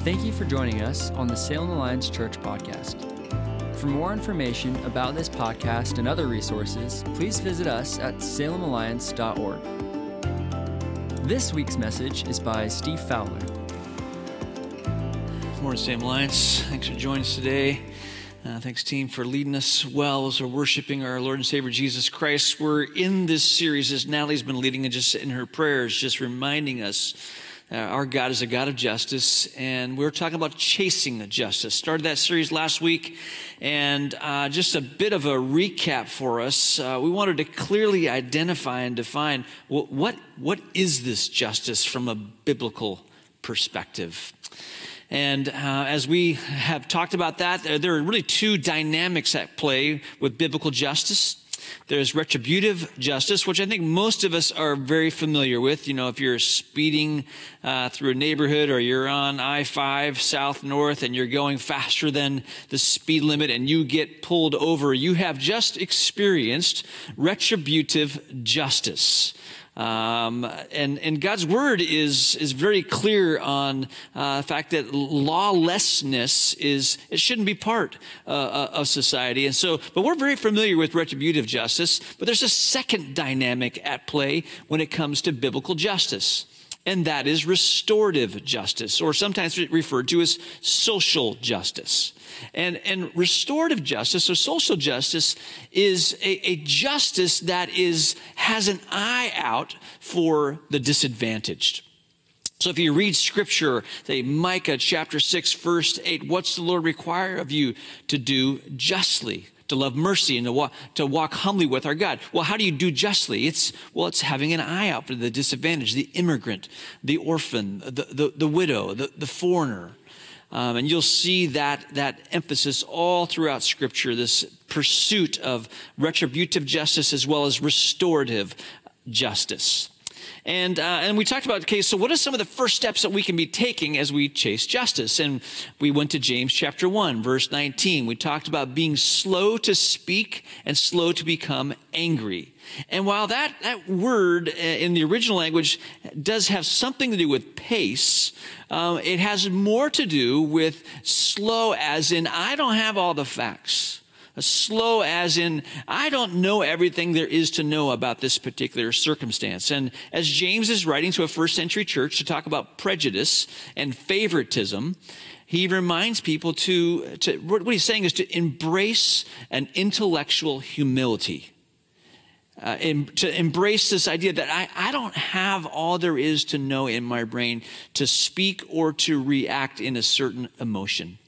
Thank you for joining us on the Salem Alliance Church podcast. For more information about this podcast and other resources, please visit us at salemalliance.org. This week's message is by Steve Fowler. Morning, Salem Alliance. Thanks for joining us today. Uh, thanks, team, for leading us well as we're worshiping our Lord and Savior Jesus Christ. We're in this series as Natalie's been leading and just in her prayers, just reminding us uh, our God is a God of justice, and we are talking about chasing the justice. Started that series last week, and uh, just a bit of a recap for us. Uh, we wanted to clearly identify and define what, what, what is this justice from a biblical perspective. And uh, as we have talked about that, there are really two dynamics at play with biblical justice. There's retributive justice, which I think most of us are very familiar with. You know, if you're speeding uh, through a neighborhood or you're on I 5 south north and you're going faster than the speed limit and you get pulled over, you have just experienced retributive justice. Um, and, and God's word is, is very clear on uh, the fact that lawlessness is, it shouldn't be part uh, uh, of society. And so, but we're very familiar with retributive justice, but there's a second dynamic at play when it comes to biblical justice and that is restorative justice, or sometimes referred to as social justice. And, and restorative justice or social justice is a, a justice that is, has an eye out for the disadvantaged. So if you read scripture, say Micah chapter 6, verse 8, what's the Lord require of you to do justly? To love mercy and to walk, to walk humbly with our God. Well, how do you do justly? It's, well, it's having an eye out for the disadvantaged, the immigrant, the orphan, the, the, the widow, the, the foreigner. Um, and you'll see that, that emphasis all throughout Scripture, this pursuit of retributive justice as well as restorative justice. And, uh, and we talked about, okay, so what are some of the first steps that we can be taking as we chase justice? And we went to James chapter 1, verse 19. We talked about being slow to speak and slow to become angry. And while that, that word uh, in the original language does have something to do with pace, um, it has more to do with slow, as in, I don't have all the facts slow as in, I don't know everything there is to know about this particular circumstance. And as James is writing to a first century church to talk about prejudice and favoritism, he reminds people to, to what he's saying is to embrace an intellectual humility. Uh, in, to embrace this idea that I, I don't have all there is to know in my brain to speak or to react in a certain emotion.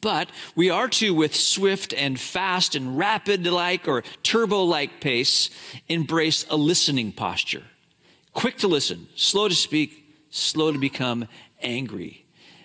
But we are to, with swift and fast and rapid like or turbo like pace, embrace a listening posture. Quick to listen, slow to speak, slow to become angry.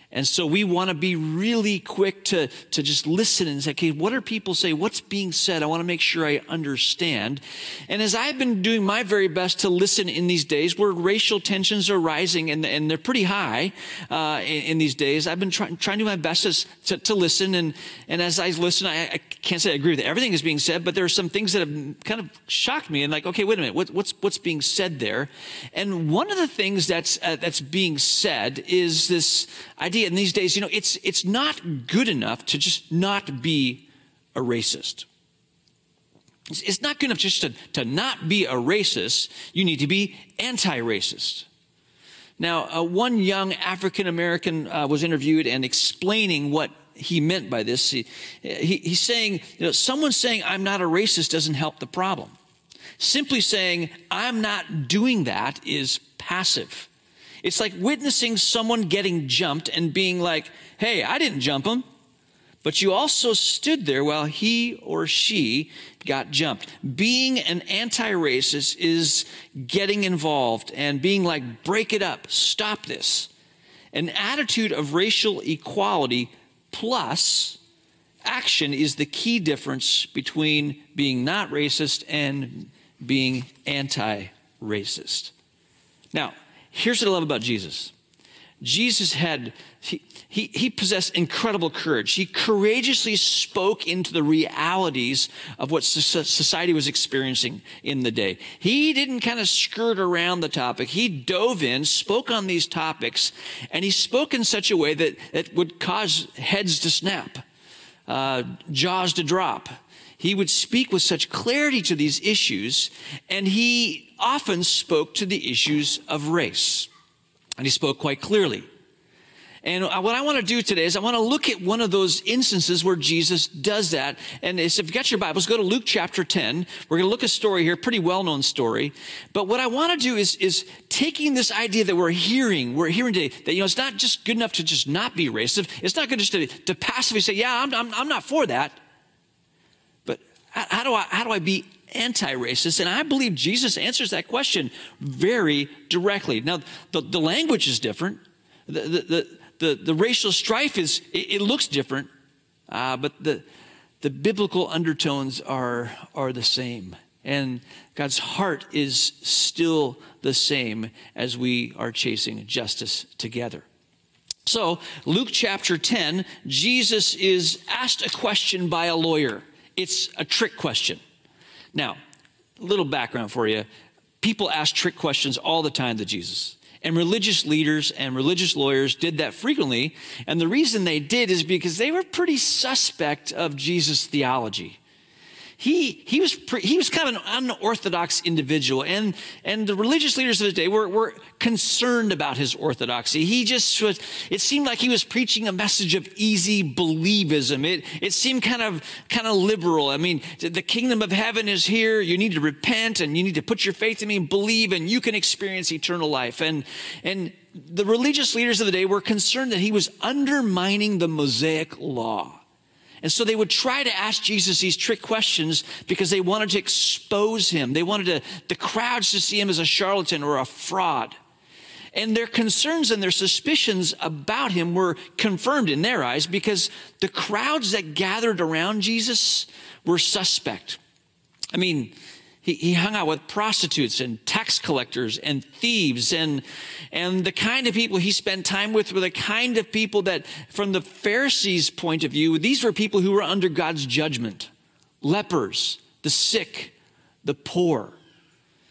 And so we want to be really quick to, to just listen and say, okay, what are people saying? What's being said? I want to make sure I understand. And as I've been doing my very best to listen in these days where racial tensions are rising and, and they're pretty high uh, in, in, these days, I've been try, trying to do my best to, to listen. And, and as I listen, I, I, can't say I agree with everything that's being said, but there are some things that have kind of shocked me and like, okay, wait a minute, what, what's, what's being said there? And one of the things that's, uh, that's being said is this idea idea in these days, you know, it's, it's not good enough to just not be a racist. It's, it's not good enough just to, to not be a racist. You need to be anti racist. Now, uh, one young African American uh, was interviewed and explaining what he meant by this. He, he, he's saying, you know, someone saying, I'm not a racist doesn't help the problem. Simply saying, I'm not doing that is passive. It's like witnessing someone getting jumped and being like, hey, I didn't jump him. But you also stood there while he or she got jumped. Being an anti racist is getting involved and being like, break it up, stop this. An attitude of racial equality plus action is the key difference between being not racist and being anti racist. Now, Here's what I love about Jesus Jesus had, he, he, he, possessed incredible courage. He courageously spoke into the realities of what society was experiencing in the day. He didn't kind of skirt around the topic. He dove in, spoke on these topics, and he spoke in such a way that, that would cause heads to snap, uh, jaws to drop. He would speak with such clarity to these issues, and he often spoke to the issues of race. And he spoke quite clearly. And uh, what I want to do today is I want to look at one of those instances where Jesus does that. And if you've got your Bibles, go to Luke chapter 10. We're going to look at a story here, pretty well-known story. But what I want to do is, is taking this idea that we're hearing, we're hearing today, that, you know, it's not just good enough to just not be racist. It's not good just to, to passively say, yeah, I'm, I'm, I'm not for that. But how do I, how do I be anti racist? And I believe Jesus answers that question very directly. Now, the, the language is different. The, the, the, the, racial strife is, it, it looks different, uh, but the, the biblical undertones are, are the same. And God's heart is still the same as we are chasing justice together. So, Luke chapter 10, Jesus is asked a question by a lawyer. It's a trick question. Now, a little background for you. People ask trick questions all the time to Jesus. And religious leaders and religious lawyers did that frequently. And the reason they did is because they were pretty suspect of Jesus' theology he, he, was, pre, he was kind of an unorthodox individual, and, and the religious leaders of the day were, were concerned about his orthodoxy. He just was, it seemed like he was preaching a message of easy believism. It, it seemed kind of, kind of liberal. I mean, the kingdom of heaven is here. You need to repent and you need to put your faith in me and believe, and you can experience eternal life. And, and the religious leaders of the day were concerned that he was undermining the Mosaic law. And so they would try to ask Jesus these trick questions because they wanted to expose him. They wanted to, the crowds to see him as a charlatan or a fraud. And their concerns and their suspicions about him were confirmed in their eyes because the crowds that gathered around Jesus were suspect. I mean, he, he hung out with prostitutes and tax collectors and thieves and, and the kind of people he spent time with were the kind of people that, from the Pharisees' point of view, these were people who were under God's judgment lepers, the sick, the poor.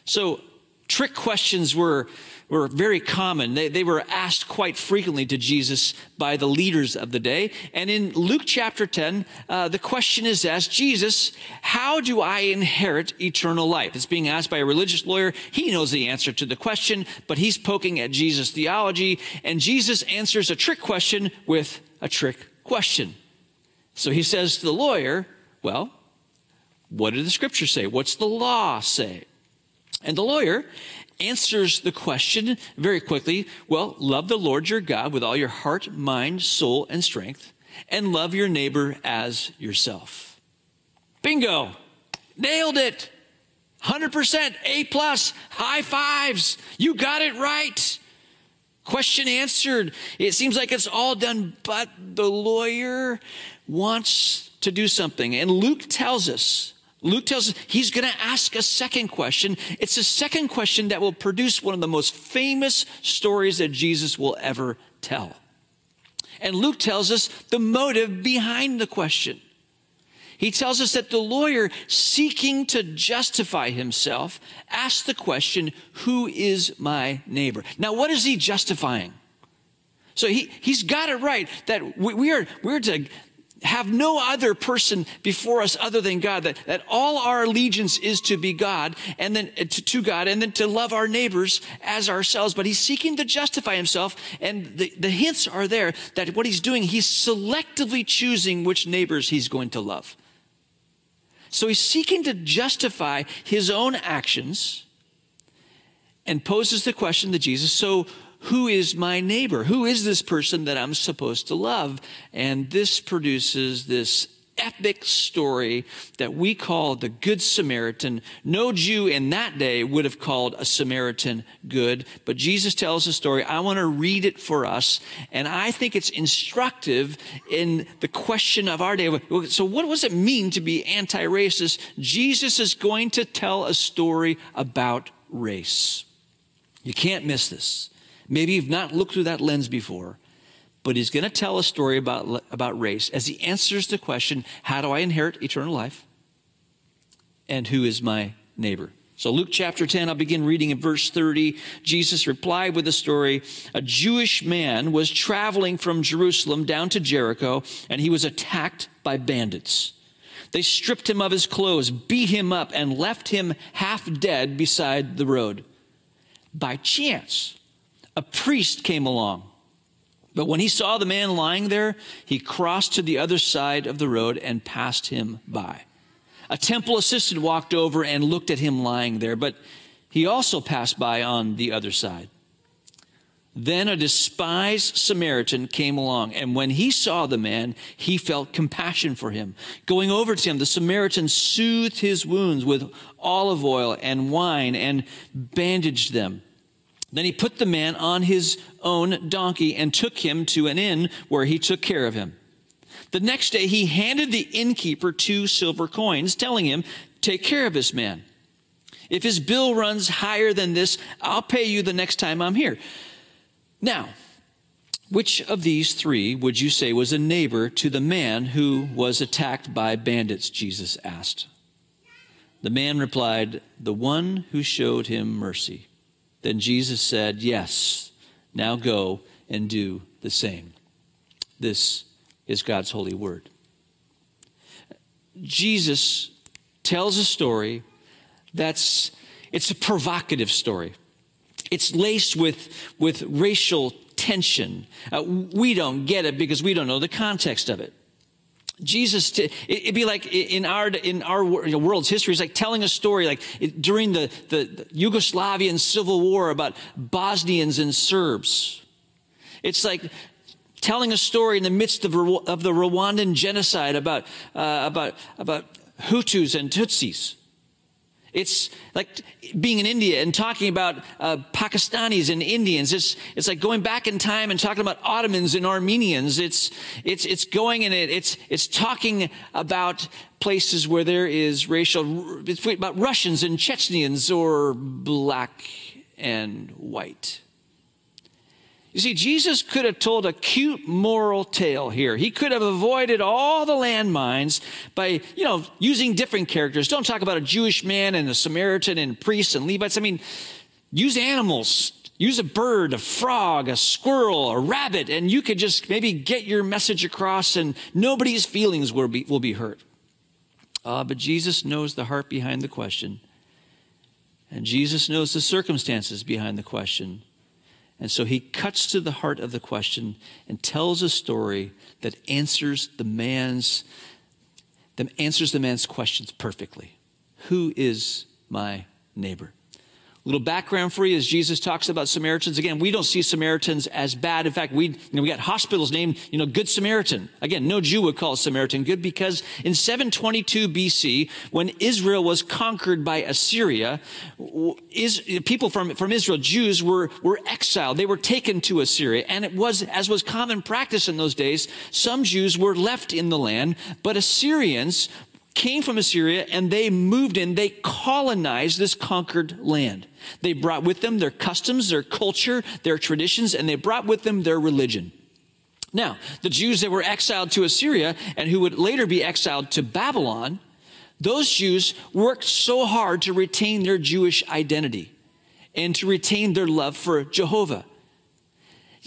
So, trick questions were were very common. They, they were asked quite frequently to Jesus by the leaders of the day. And in Luke chapter 10, uh, the question is asked Jesus, how do I inherit eternal life? It's being asked by a religious lawyer. He knows the answer to the question, but he's poking at Jesus' theology. And Jesus answers a trick question with a trick question. So he says to the lawyer, Well, what did the scripture say? What's the law say? And the lawyer answers the question very quickly well, love the Lord your God with all your heart, mind, soul, and strength, and love your neighbor as yourself. Bingo! Nailed it! 100% A plus, high fives. You got it right. Question answered. It seems like it's all done, but the lawyer wants to do something. And Luke tells us Luke tells us he's going to ask a second question. It's a second question that will produce one of the most famous stories that Jesus will ever tell. And Luke tells us the motive behind the question. He tells us that the lawyer, seeking to justify himself, asked the question, Who is my neighbor? Now, what is he justifying? So he, he's got it right that we, we are, we're to have no other person before us other than God, that, that all our allegiance is to be God and then uh, to, to, God and then to love our neighbors as ourselves. But he's seeking to justify himself. And the, the hints are there that what he's doing, he's selectively choosing which neighbors he's going to love. So he's seeking to justify his own actions and poses the question to Jesus. So who is my neighbor? Who is this person that I'm supposed to love? And this produces this epic story that we call the Good Samaritan. No Jew in that day would have called a Samaritan good, but Jesus tells a story. I want to read it for us, and I think it's instructive in the question of our day. So, what does it mean to be anti racist? Jesus is going to tell a story about race. You can't miss this. Maybe you've not looked through that lens before, but he's going to tell a story about, about race as he answers the question how do I inherit eternal life? And who is my neighbor? So, Luke chapter 10, I'll begin reading in verse 30. Jesus replied with a story. A Jewish man was traveling from Jerusalem down to Jericho, and he was attacked by bandits. They stripped him of his clothes, beat him up, and left him half dead beside the road. By chance, a priest came along. But when he saw the man lying there, he crossed to the other side of the road and passed him by. A temple assistant walked over and looked at him lying there, but he also passed by on the other side. Then a despised Samaritan came along, and when he saw the man, he felt compassion for him. Going over to him, the Samaritan soothed his wounds with olive oil and wine and bandaged them. Then he put the man on his own donkey and took him to an inn where he took care of him. The next day, he handed the innkeeper two silver coins, telling him, Take care of this man. If his bill runs higher than this, I'll pay you the next time I'm here. Now, which of these three would you say was a neighbor to the man who was attacked by bandits? Jesus asked. The man replied, The one who showed him mercy. Then Jesus said, Yes, now go and do the same. This is God's holy word. Jesus tells a story that's it's a provocative story it's laced with, with racial tension. Uh, we don't get it because we don't know the context of it. Jesus, t- it'd be like in our in our world's history, it's like telling a story like during the, the, the Yugoslavian civil war about Bosnians and Serbs. It's like telling a story in the midst of, of the Rwandan genocide about uh, about about Hutus and Tutsis. It's like being in India and talking about uh, Pakistanis and Indians. It's, it's like going back in time and talking about Ottomans and Armenians. It's, it's, it's going and it, it's, it's talking about places where there is racial, it's about Russians and Chechens or black and white. You see, Jesus could have told a cute moral tale here. He could have avoided all the landmines by, you know, using different characters. Don't talk about a Jewish man and a Samaritan and priests and Levites. I mean, use animals. Use a bird, a frog, a squirrel, a rabbit, and you could just maybe get your message across and nobody's feelings will be, will be hurt. Uh, but Jesus knows the heart behind the question. And Jesus knows the circumstances behind the question. And so he cuts to the heart of the question and tells a story that answers the man's that answers the man's questions perfectly. Who is my neighbor? Little background for you as Jesus talks about Samaritans. Again, we don't see Samaritans as bad. In fact, we, you know, we got hospitals named, you know, Good Samaritan. Again, no Jew would call Samaritan good because in 722 BC, when Israel was conquered by Assyria, is, people from, from Israel, Jews, were, were exiled. They were taken to Assyria. And it was, as was common practice in those days, some Jews were left in the land, but Assyrians came from Assyria and they moved in, they colonized this conquered land. They brought with them their customs, their culture, their traditions, and they brought with them their religion. Now, the Jews that were exiled to Assyria and who would later be exiled to Babylon, those Jews worked so hard to retain their Jewish identity and to retain their love for Jehovah.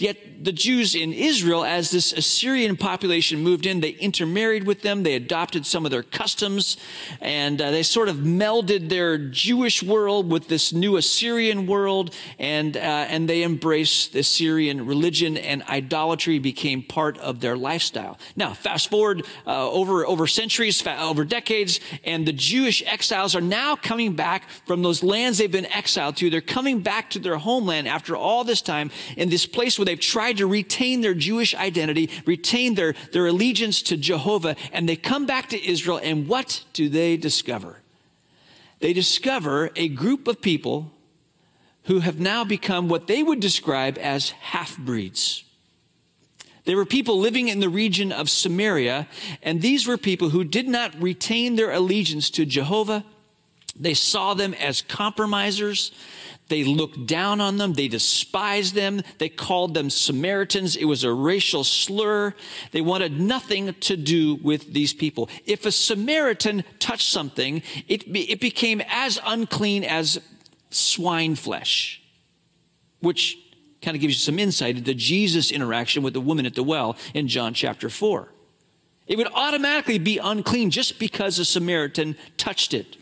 Yet the Jews in Israel, as this Assyrian population moved in, they intermarried with them. They adopted some of their customs, and uh, they sort of melded their Jewish world with this new Assyrian world, and uh, and they embraced the Assyrian religion, and idolatry became part of their lifestyle. Now, fast forward uh, over over centuries, over decades, and the Jewish exiles are now coming back from those lands they've been exiled to. They're coming back to their homeland after all this time in this place where they've tried to retain their Jewish identity, retain their, their allegiance to Jehovah, and they come back to Israel, and what do they discover? They discover a group of people who have now become what they would describe as half breeds. There were people living in the region of Samaria, and these were people who did not retain their allegiance to Jehovah. They saw them as compromisers. They looked down on them. They despised them. They called them Samaritans. It was a racial slur. They wanted nothing to do with these people. If a Samaritan touched something, it, it became as unclean as swine flesh, which kind of gives you some insight into Jesus' interaction with the woman at the well in John chapter 4. It would automatically be unclean just because a Samaritan touched it.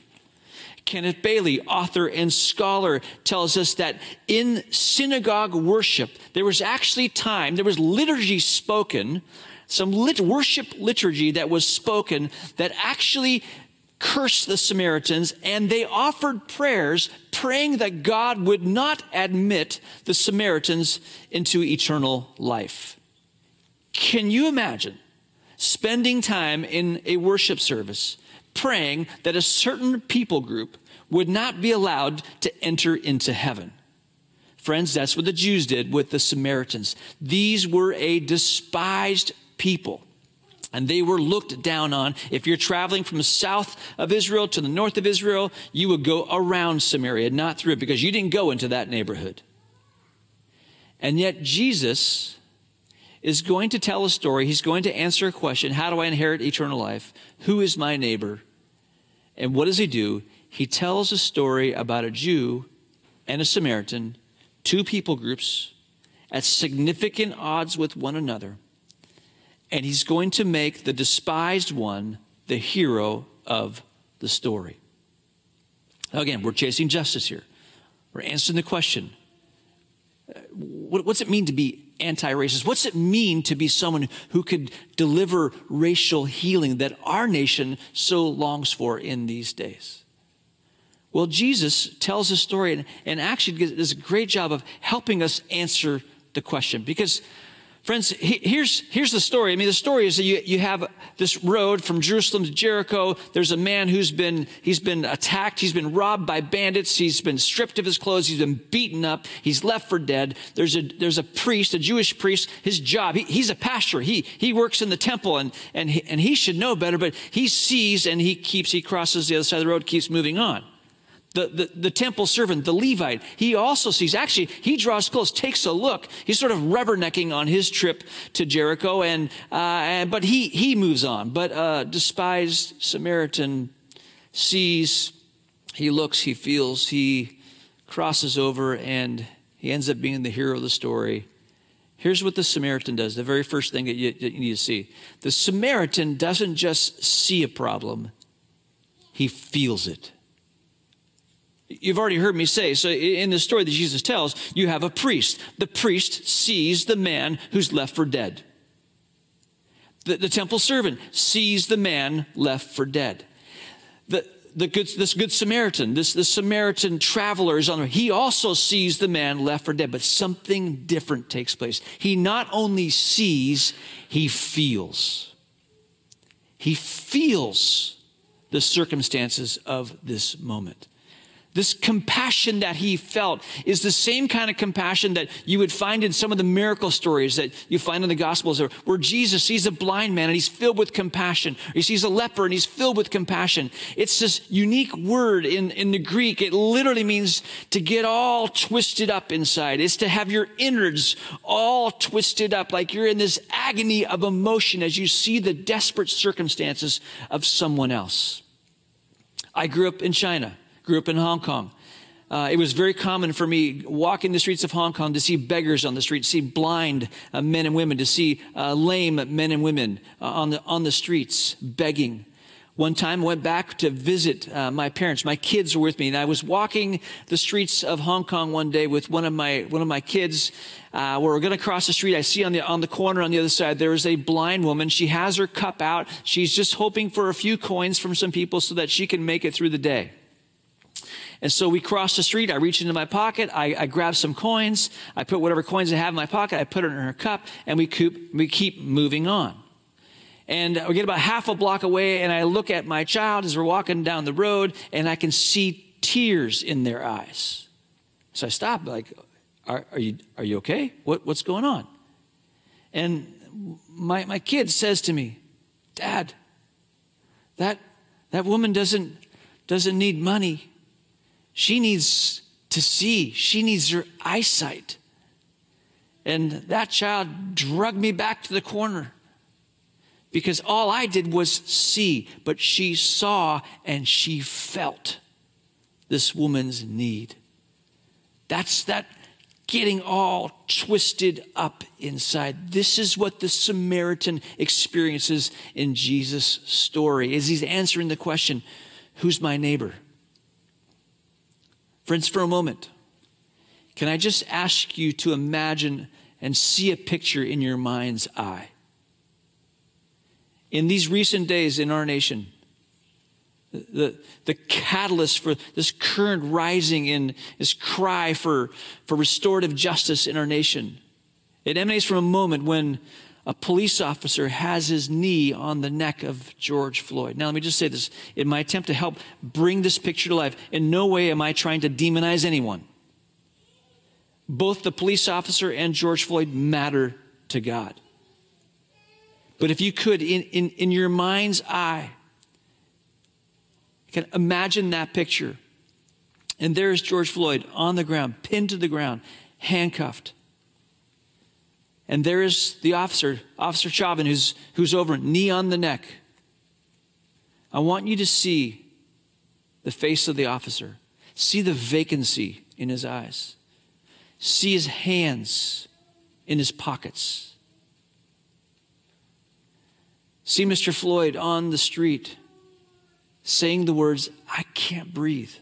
Kenneth Bailey, author and scholar, tells us that in synagogue worship, there was actually time, there was liturgy spoken, some lit- worship liturgy that was spoken that actually cursed the Samaritans, and they offered prayers praying that God would not admit the Samaritans into eternal life. Can you imagine spending time in a worship service praying that a certain people group would not be allowed to enter into heaven. Friends, that's what the Jews did with the Samaritans. These were a despised people. And they were looked down on. If you're traveling from the south of Israel to the north of Israel, you would go around Samaria, not through it, because you didn't go into that neighborhood. And yet, Jesus is going to tell a story. He's going to answer a question How do I inherit eternal life? Who is my neighbor? And what does he do? He tells a story about a Jew and a Samaritan, two people groups at significant odds with one another. And he's going to make the despised one the hero of the story. Again, we're chasing justice here. We're answering the question what's it mean to be anti racist? What's it mean to be someone who could deliver racial healing that our nation so longs for in these days? Well, Jesus tells a story and, and actually does a great job of helping us answer the question because Friends, here's, here's the story. I mean, the story is that you, you have this road from Jerusalem to Jericho. There's a man who's been, he's been attacked. He's been robbed by bandits. He's been stripped of his clothes. He's been beaten up. He's left for dead. There's a, there's a priest, a Jewish priest. His job, he, he's a pastor. He, he works in the temple and, and, he, and he should know better, but he sees and he keeps, he crosses the other side of the road, keeps moving on the, the, the, temple servant, the Levite, he also sees, actually, he draws close, takes a look. He's sort of rubbernecking on his trip to Jericho, and, uh, and but he, he moves on. But uh, despised Samaritan sees, he looks, he feels, he crosses over, and he ends up being the hero of the story. Here's what the Samaritan does the very first thing that you, that you need to see the Samaritan doesn't just see a problem, he feels it. You've already heard me say, so in the story that Jesus tells, you have a priest. The priest sees the man who's left for dead. The, the temple servant sees the man left for dead. The, the good, this good Samaritan, this, this Samaritan traveler is on there. He also sees the man left for dead, but something different takes place. He not only sees, he feels. He feels the circumstances of this moment. This compassion that he felt is the same kind of compassion that you would find in some of the miracle stories that you find in the Gospels, where Jesus sees a blind man and he's filled with compassion. He sees a leper and he's filled with compassion. It's this unique word in, in the Greek. It literally means to get all twisted up inside. It's to have your innards all twisted up, like you're in this agony of emotion as you see the desperate circumstances of someone else. I grew up in China grew up in Hong Kong. Uh, it was very common for me walking the streets of Hong Kong to see beggars on the street, see blind uh, men and women, to see uh, lame men and women uh, on the on the streets begging. One time, I went back to visit uh, my parents. My kids were with me, and I was walking the streets of Hong Kong one day with one of my one of my kids. Uh, we're going to cross the street. I see on the on the corner on the other side there is a blind woman. She has her cup out. She's just hoping for a few coins from some people so that she can make it through the day. And so we cross the street. I reach into my pocket. I, I, grab some coins. I put whatever coins I have in my pocket. I put it in her cup, and we keep, we keep moving on. And we get about half a block away, and I look at my child as we're walking down the road, and I can see tears in their eyes. So I stop, like, are, are you, are you okay? What, what's going on? And my, my kid says to me, Dad, that, that woman doesn't, doesn't need money. She needs to see. She needs her eyesight. And that child drugged me back to the corner because all I did was see, but she saw and she felt this woman's need. That's that getting all twisted up inside. This is what the Samaritan experiences in Jesus' story as he's answering the question, Who's my neighbor? Friends, for a moment, can I just ask you to imagine and see a picture in your mind's eye? In these recent days in our nation, the, the catalyst for this current rising in this cry for, for restorative justice in our nation. It emanates from a moment when a police officer has his knee on the neck of George Floyd. Now, let me just say this in my attempt to help bring this picture to life, in no way am I trying to demonize anyone. Both the police officer and George Floyd matter to God. But if you could, in, in, in your mind's eye, can imagine that picture. And there's George Floyd on the ground, pinned to the ground, handcuffed. And there is the officer, Officer Chauvin, who's, who's over, knee on the neck. I want you to see the face of the officer, see the vacancy in his eyes, see his hands in his pockets. See Mr. Floyd on the street saying the words, I can't breathe,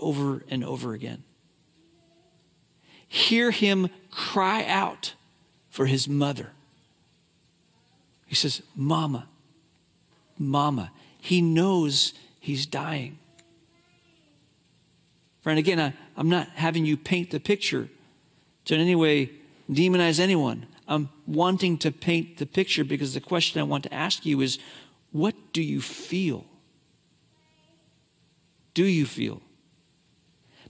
over and over again. Hear him cry out for his mother. He says, Mama, Mama. He knows he's dying. Friend, again, I, am not having you paint the picture to in any way demonize anyone. I'm wanting to paint the picture because the question I want to ask you is what do you feel? Do you feel?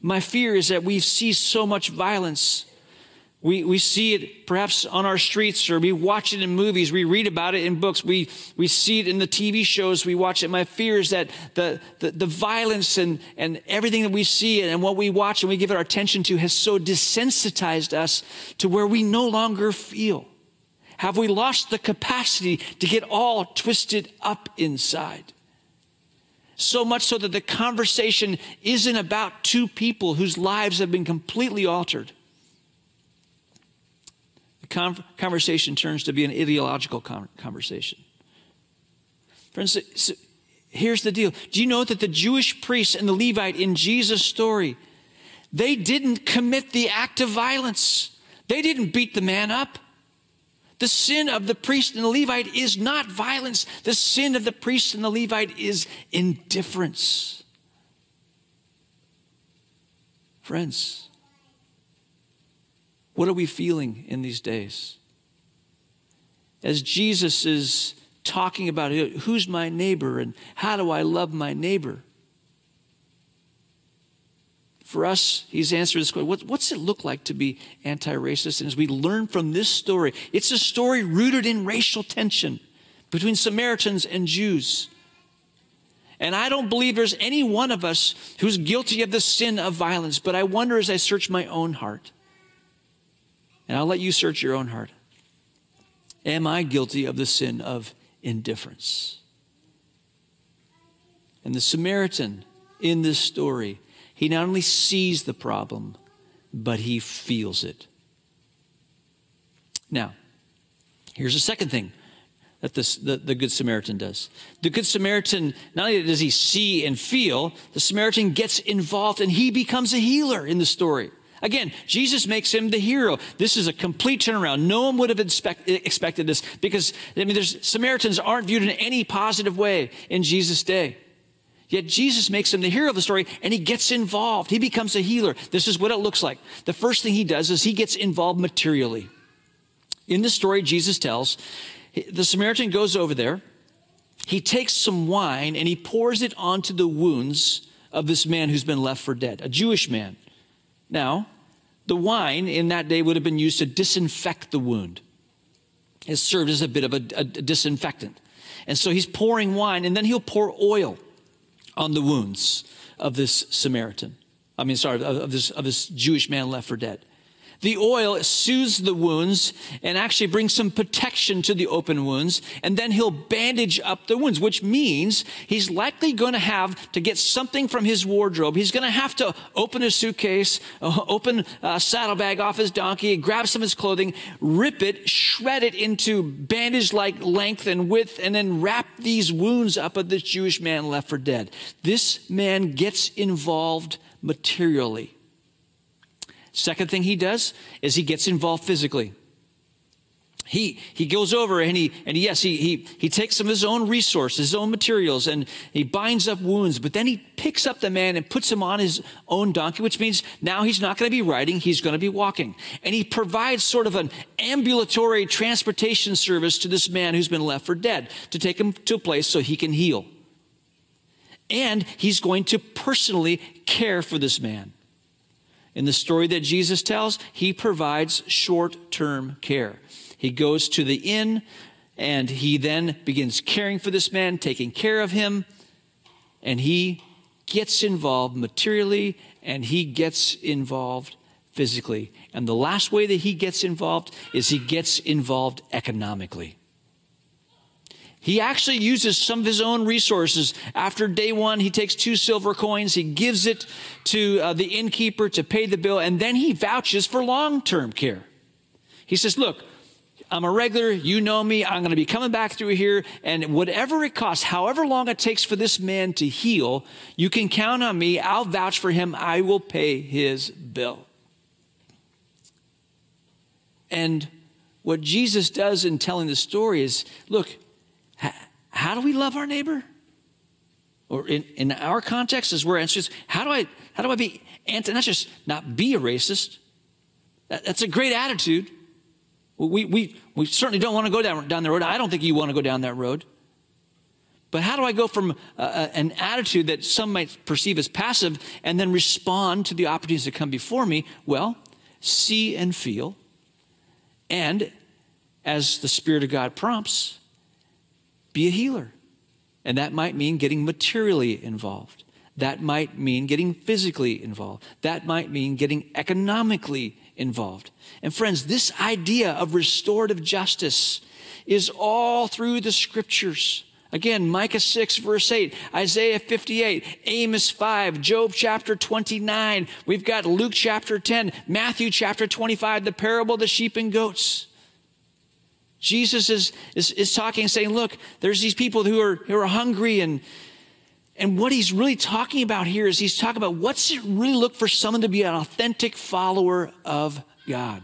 My fear is that we see so much violence. We, we see it perhaps on our streets or we watch it in movies. We read about it in books. We, we see it in the TV shows. We watch it. My fear is that the, the, the violence and, and everything that we see and what we watch and we give it our attention to has so desensitized us to where we no longer feel. Have we lost the capacity to get all twisted up inside? So much so that the conversation isn't about two people whose lives have been completely altered. Conversation turns to be an ideological con- conversation. Friends, so here's the deal. Do you know that the Jewish priest and the Levite in Jesus' story, they didn't commit the act of violence. They didn't beat the man up. The sin of the priest and the Levite is not violence. The sin of the priest and the Levite is indifference. Friends, what are we feeling in these days? As Jesus is talking about who's my neighbor and how do I love my neighbor? for us, he's answered this question what, what's it look like to be anti racist? And as we learn from this story, it's a story rooted in racial tension between Samaritans and Jews. And I don't believe there's any one of us who's guilty of the sin of violence, but I wonder as I search my own heart, and I'll let you search your own heart, am I guilty of the sin of indifference? And the Samaritan in this story he not only sees the problem, but he feels it. Now, here's the second thing that this, the, the Good Samaritan does. The Good Samaritan, not only does he see and feel, the Samaritan gets involved and he becomes a healer in the story. Again, Jesus makes him the hero. This is a complete turnaround. No one would have expect, expected this because, I mean, there's, Samaritans aren't viewed in any positive way in Jesus' day. Yet Jesus makes him the hero of the story and he gets involved. He becomes a healer. This is what it looks like. The first thing he does is he gets involved materially. In the story Jesus tells, the Samaritan goes over there. He takes some wine and he pours it onto the wounds of this man who's been left for dead, a Jewish man. Now, the wine in that day would have been used to disinfect the wound. It served as a bit of a, a disinfectant. And so he's pouring wine and then he'll pour oil on the wounds of this Samaritan. I mean, sorry, of, this, of this Jewish man left for dead. The oil soothes the wounds and actually brings some protection to the open wounds. And then he'll bandage up the wounds, which means he's likely going to have to get something from his wardrobe. He's going to have to open his suitcase, uh, open a saddlebag off his donkey, grab some of his clothing, rip it, shred it into bandage like length and width, and then wrap these wounds up of this Jewish man left for dead. This man gets involved materially. Second thing he does is he gets involved physically. He, he goes over and he, and yes, he, he, he takes some of his own resources, his own materials, and he binds up wounds, but then he picks up the man and puts him on his own donkey, which means now he's not going to be riding, he's going to be walking. And he provides sort of an ambulatory transportation service to this man who's been left for dead to take him to a place so he can heal. And he's going to personally care for this man. In the story that Jesus tells, he provides short term care. He goes to the inn and he then begins caring for this man, taking care of him, and he gets involved materially and he gets involved physically. And the last way that he gets involved is he gets involved economically. He actually uses some of his own resources. After day one, he takes two silver coins, he gives it to uh, the innkeeper to pay the bill, and then he vouches for long term care. He says, Look, I'm a regular, you know me, I'm going to be coming back through here, and whatever it costs, however long it takes for this man to heal, you can count on me. I'll vouch for him, I will pay his bill. And what Jesus does in telling the story is look, how do we love our neighbor? Or in, in our context, is where it's just how do I how do I be anti not just not be a racist? That, that's a great attitude. We, we, we certainly don't want to go down, down the road. I don't think you want to go down that road. But how do I go from uh, uh, an attitude that some might perceive as passive and then respond to the opportunities that come before me? Well, see and feel. And as the Spirit of God prompts, be a healer. And that might mean getting materially involved. That might mean getting physically involved. That might mean getting economically involved. And friends, this idea of restorative justice is all through the scriptures. Again, Micah 6, verse 8, Isaiah 58, Amos 5, Job chapter 29. We've got Luke chapter 10, Matthew chapter 25, the parable of the sheep and goats. Jesus is, is, is talking, saying, Look, there's these people who are, who are hungry. And, and what he's really talking about here is he's talking about what's it really look for someone to be an authentic follower of God.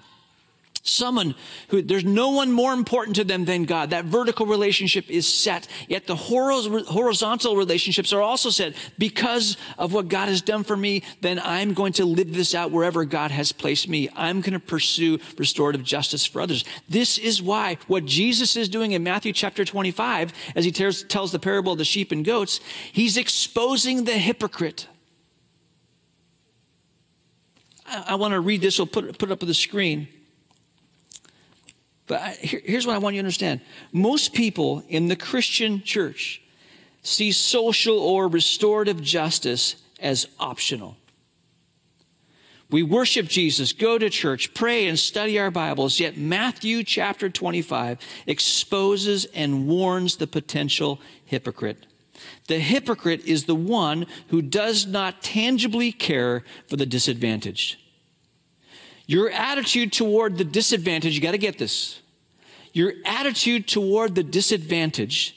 Someone who there's no one more important to them than God. That vertical relationship is set. Yet the horizontal relationships are also set because of what God has done for me. Then I'm going to live this out wherever God has placed me. I'm going to pursue restorative justice for others. This is why what Jesus is doing in Matthew chapter 25, as he tells, the parable of the sheep and goats, he's exposing the hypocrite. I, I want to read this. We'll put, put it up on the screen. But I, here, here's what I want you to understand most people in the Christian church see social or restorative justice as optional. We worship Jesus, go to church, pray, and study our Bibles, yet Matthew chapter 25 exposes and warns the potential hypocrite. The hypocrite is the one who does not tangibly care for the disadvantaged. Your attitude toward the disadvantage, you got to get this. Your attitude toward the disadvantage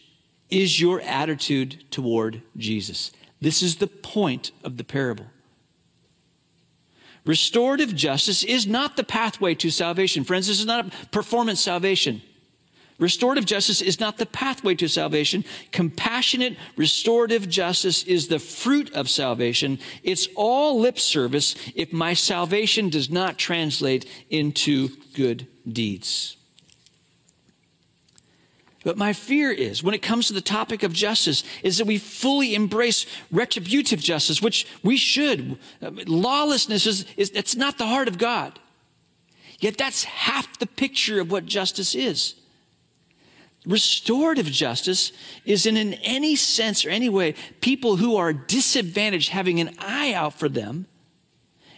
is your attitude toward Jesus. This is the point of the parable. Restorative justice is not the pathway to salvation. Friends, this is not a performance salvation. Restorative justice is not the pathway to salvation. Compassionate, restorative justice is the fruit of salvation. It's all lip service if my salvation does not translate into good deeds. But my fear is, when it comes to the topic of justice, is that we fully embrace retributive justice, which we should. Lawlessness is, is it's not the heart of God. Yet that's half the picture of what justice is. Restorative justice is in, in any sense or any way people who are disadvantaged having an eye out for them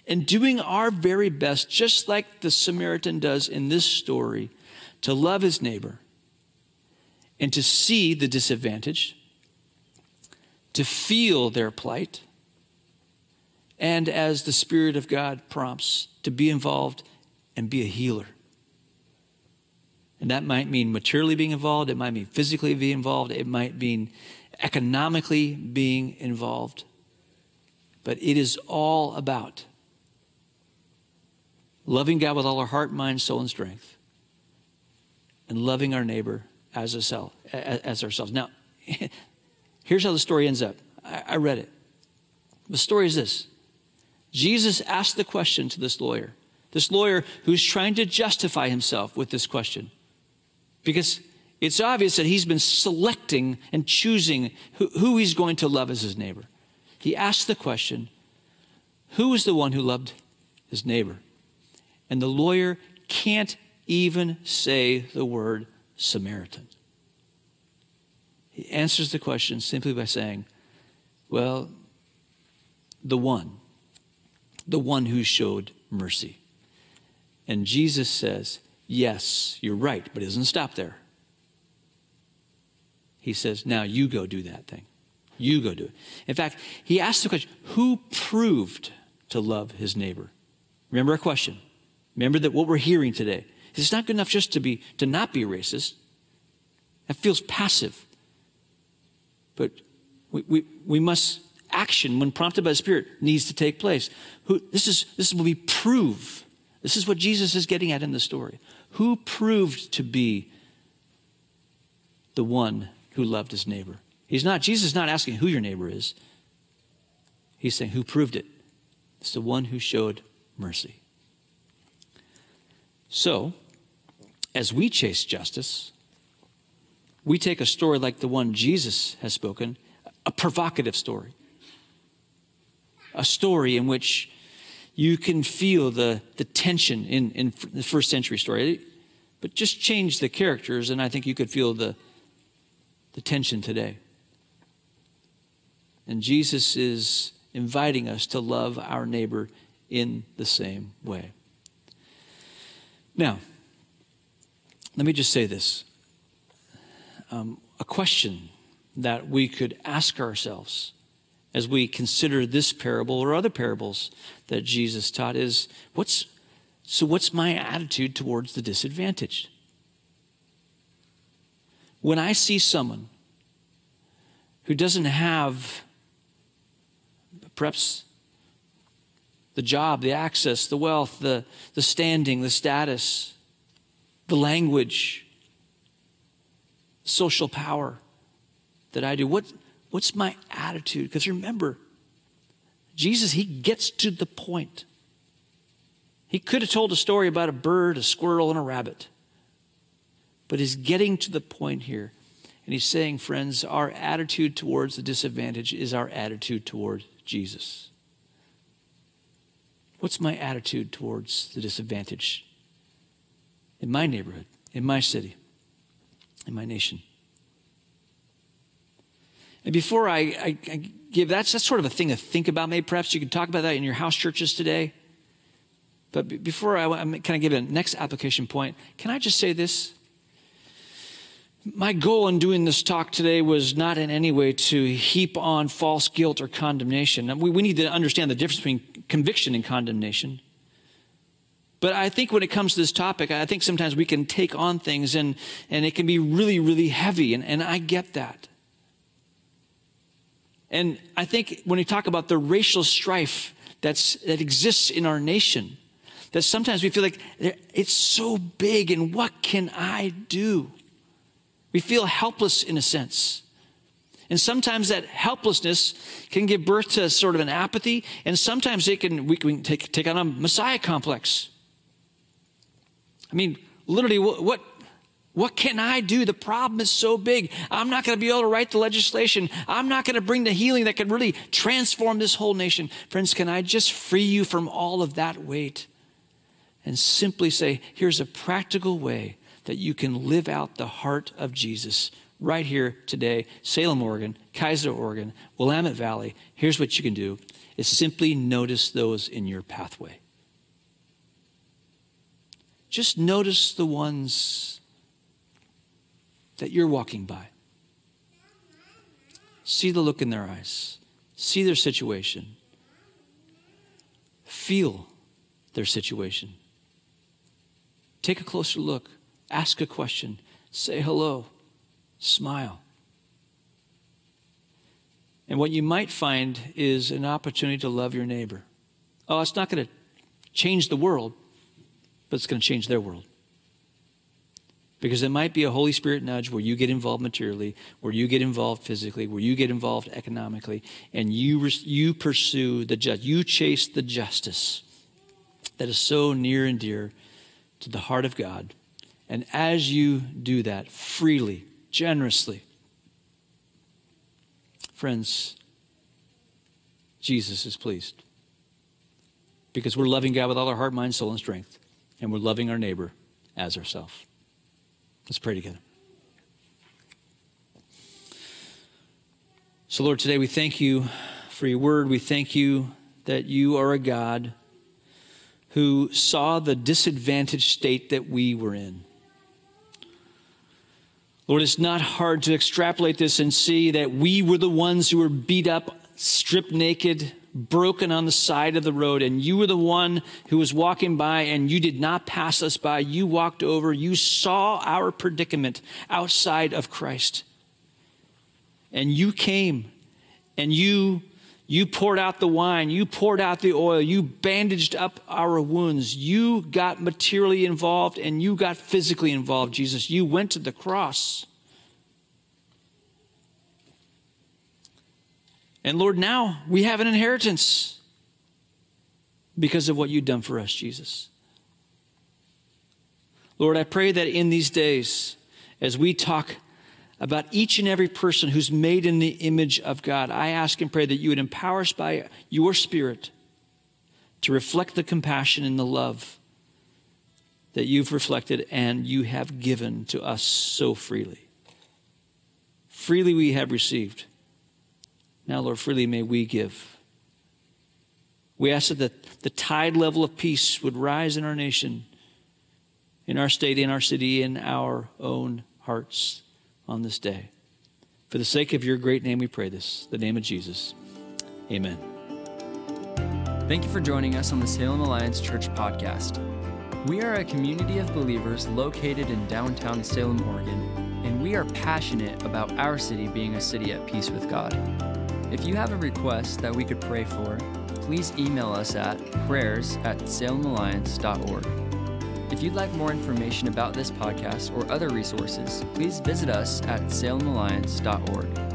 and doing our very best, just like the Samaritan does in this story, to love his neighbor and to see the disadvantaged, to feel their plight, and as the Spirit of God prompts, to be involved and be a healer. And that might mean materially being involved, it might mean physically being involved, it might mean economically being involved. But it is all about loving God with all our heart, mind, soul, and strength, and loving our neighbor as, as ourselves. Now, here's how the story ends up. I read it. The story is this Jesus asked the question to this lawyer, this lawyer who's trying to justify himself with this question. Because it's obvious that he's been selecting and choosing who, who he's going to love as his neighbor. He asked the question Who is the one who loved his neighbor? And the lawyer can't even say the word Samaritan. He answers the question simply by saying, Well, the one, the one who showed mercy. And Jesus says, Yes, you're right, but it doesn't stop there. He says, Now you go do that thing. You go do it. In fact, he asked the question Who proved to love his neighbor? Remember our question. Remember that what we're hearing today. Is it's not good enough just to be to not be racist. That feels passive. But we, we, we must action when prompted by the Spirit needs to take place. Who, this is this will be prove. This is what Jesus is getting at in the story. Who proved to be the one who loved his neighbor? He's not, Jesus is not asking who your neighbor is. He's saying who proved it. It's the one who showed mercy. So, as we chase justice, we take a story like the one Jesus has spoken, a provocative story, a story in which you can feel the, the tension in, in the first century story. But just change the characters, and I think you could feel the, the tension today. And Jesus is inviting us to love our neighbor in the same way. Now, let me just say this um, a question that we could ask ourselves as we consider this parable or other parables that Jesus taught is what's so what's my attitude towards the disadvantaged? When I see someone who doesn't have perhaps the job, the access, the wealth, the, the standing, the status, the language, social power that I do, what, What's my attitude? Because remember, Jesus, he gets to the point. He could have told a story about a bird, a squirrel, and a rabbit. But he's getting to the point here. And he's saying, friends, our attitude towards the disadvantage is our attitude toward Jesus. What's my attitude towards the disadvantage in my neighborhood, in my city, in my nation? And before I, I, I give that's, that's sort of a thing to think about. Maybe perhaps you can talk about that in your house churches today. But before I, I kind of give a next application point, can I just say this? My goal in doing this talk today was not in any way to heap on false guilt or condemnation. We, we need to understand the difference between conviction and condemnation. But I think when it comes to this topic, I think sometimes we can take on things and, and it can be really, really heavy. And, and I get that. And I think when we talk about the racial strife that's, that exists in our nation, that sometimes we feel like it's so big and what can I do? We feel helpless in a sense. And sometimes that helplessness can give birth to sort of an apathy, and sometimes it can, we can take, take on a Messiah complex. I mean, literally, what, what what can I do? The problem is so big. I'm not going to be able to write the legislation. I'm not going to bring the healing that can really transform this whole nation. Friends, can I just free you from all of that weight and simply say, here's a practical way that you can live out the heart of Jesus right here today, Salem, Oregon, Keizer, Oregon, Willamette Valley. Here's what you can do. is simply notice those in your pathway. Just notice the ones that you're walking by. See the look in their eyes, see their situation, feel their situation. Take a closer look, ask a question, say hello, smile. And what you might find is an opportunity to love your neighbor. Oh, it's not going to change the world, but it's going to change their world. Because it might be a Holy Spirit nudge where you get involved materially, where you get involved physically, where you get involved economically, and you, you pursue the just, you chase the justice that is so near and dear to the heart of God. And as you do that freely, generously, friends, Jesus is pleased. Because we're loving God with all our heart, mind, soul, and strength, and we're loving our neighbor as ourselves. Let's pray together. So, Lord, today we thank you for your word. We thank you that you are a God who saw the disadvantaged state that we were in. Lord, it's not hard to extrapolate this and see that we were the ones who were beat up, stripped naked, broken on the side of the road, and you were the one who was walking by and you did not pass us by. You walked over, you saw our predicament outside of Christ. And you came and you you poured out the wine, you poured out the oil, you bandaged up our wounds, you got materially involved and you got physically involved, Jesus. You went to the cross. And Lord, now we have an inheritance because of what you've done for us, Jesus. Lord, I pray that in these days, as we talk about each and every person who's made in the image of God, I ask and pray that you would empower us by your Spirit to reflect the compassion and the love that you've reflected and you have given to us so freely. Freely we have received. Now, Lord, freely may we give. We ask that the, tide level of peace would rise in our nation, in our state, in our city, in our own hearts on this day. For the sake of your great name, we pray this, the name of Jesus. Amen. Thank you for joining us on the Salem Alliance Church podcast. We are a community of believers located in downtown Salem, Oregon, and we are passionate about our city being a city at peace with God. If you have a request that we could pray for, please email us at prayers at salemalliance.org. If you'd like more information about this podcast or other resources, please visit us at salemalliance.org.